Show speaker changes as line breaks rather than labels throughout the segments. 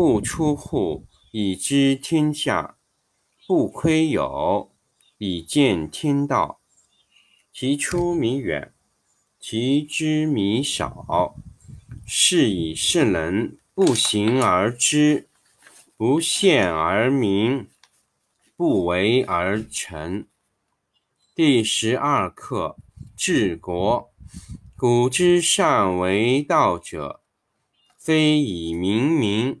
不出户，以知天下；不窥有，以见天道。其出弥远，其知弥少。是以圣人不行而知，不见而明，不为而成。第十二课：治国。古之善为道者，非以明民。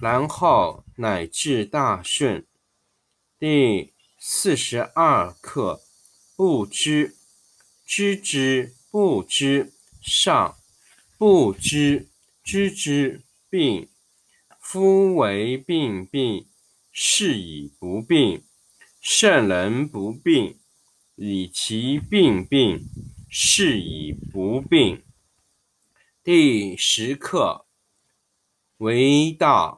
然后乃至大顺。第四十二课：不知，知之；不知，上；不知，知之，病。夫为病病，是以不病。圣人不病，以其病病，是以不病。第十课：为道。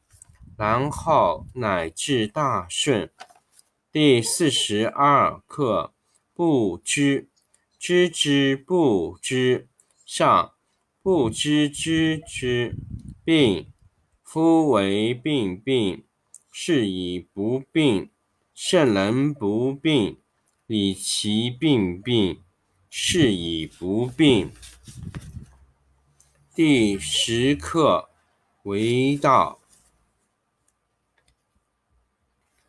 然后乃至大顺。第四十二课：不知，知之；不知，上；不知知之，病。夫为病病，是以不病。圣人不病，以其病病，是以不病。第十课：为道。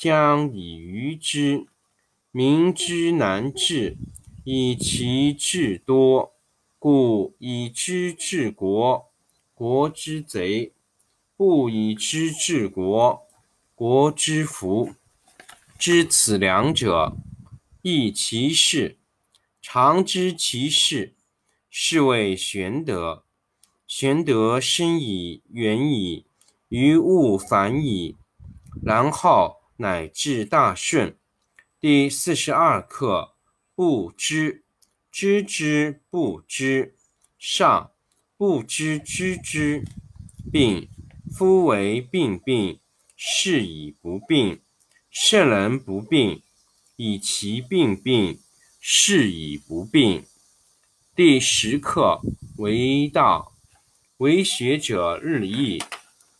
将以愚之。民之难治，以其智多。故以知治国，国之贼；不以知治国，国之福。知此两者，亦其事。常知其事，是谓玄德。玄德深矣，远矣，于物反矣，然后乃至大顺。第四十二课：不知，知之不知，上不知知之，病。夫为病病，是以不病。圣人不病，以其病病，是以不病。第十课：为道。为学者日益，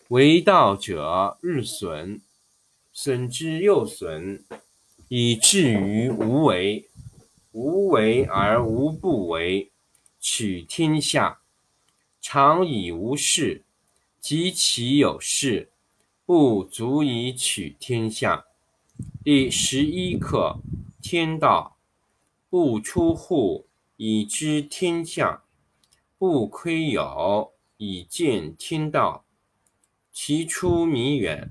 为道者日损，损之又损，以至于无为。无为而无不为，取天下常以无事，及其有事，不足以取天下。第十一课：天道不出户，以知天下；不窥牖。以见天道，其出弥远，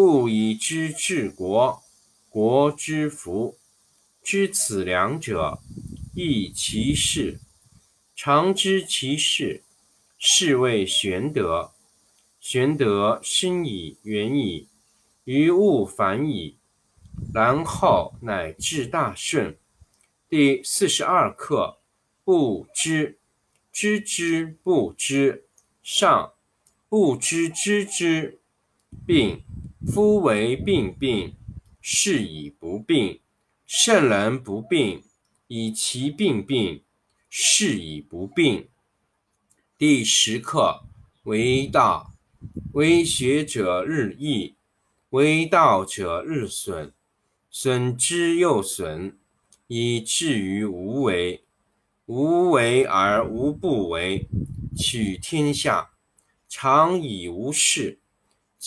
不以知治国，国之福。知此两者，亦其事。常知其事，是谓玄德。玄德深矣，远矣，于物反矣，然后乃至大顺。第四十二课：不知，知之不知。上不知知之，病。夫为病病，是以不病。圣人不病，以其病病，是以不病。第十课：为道。为学者日益，为道者日损，损之又损，以至于无为。无为而无不为。取天下常以无事，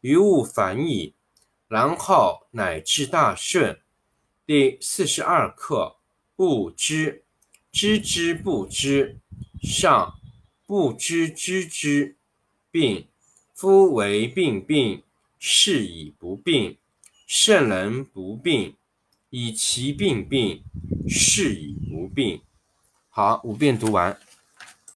于物反矣，然后乃至大顺。第四十二课：不知，知之不知，上不知知之，病。夫为病病，是以不病。圣人不病，以其病病，是以不病。好，五遍读完。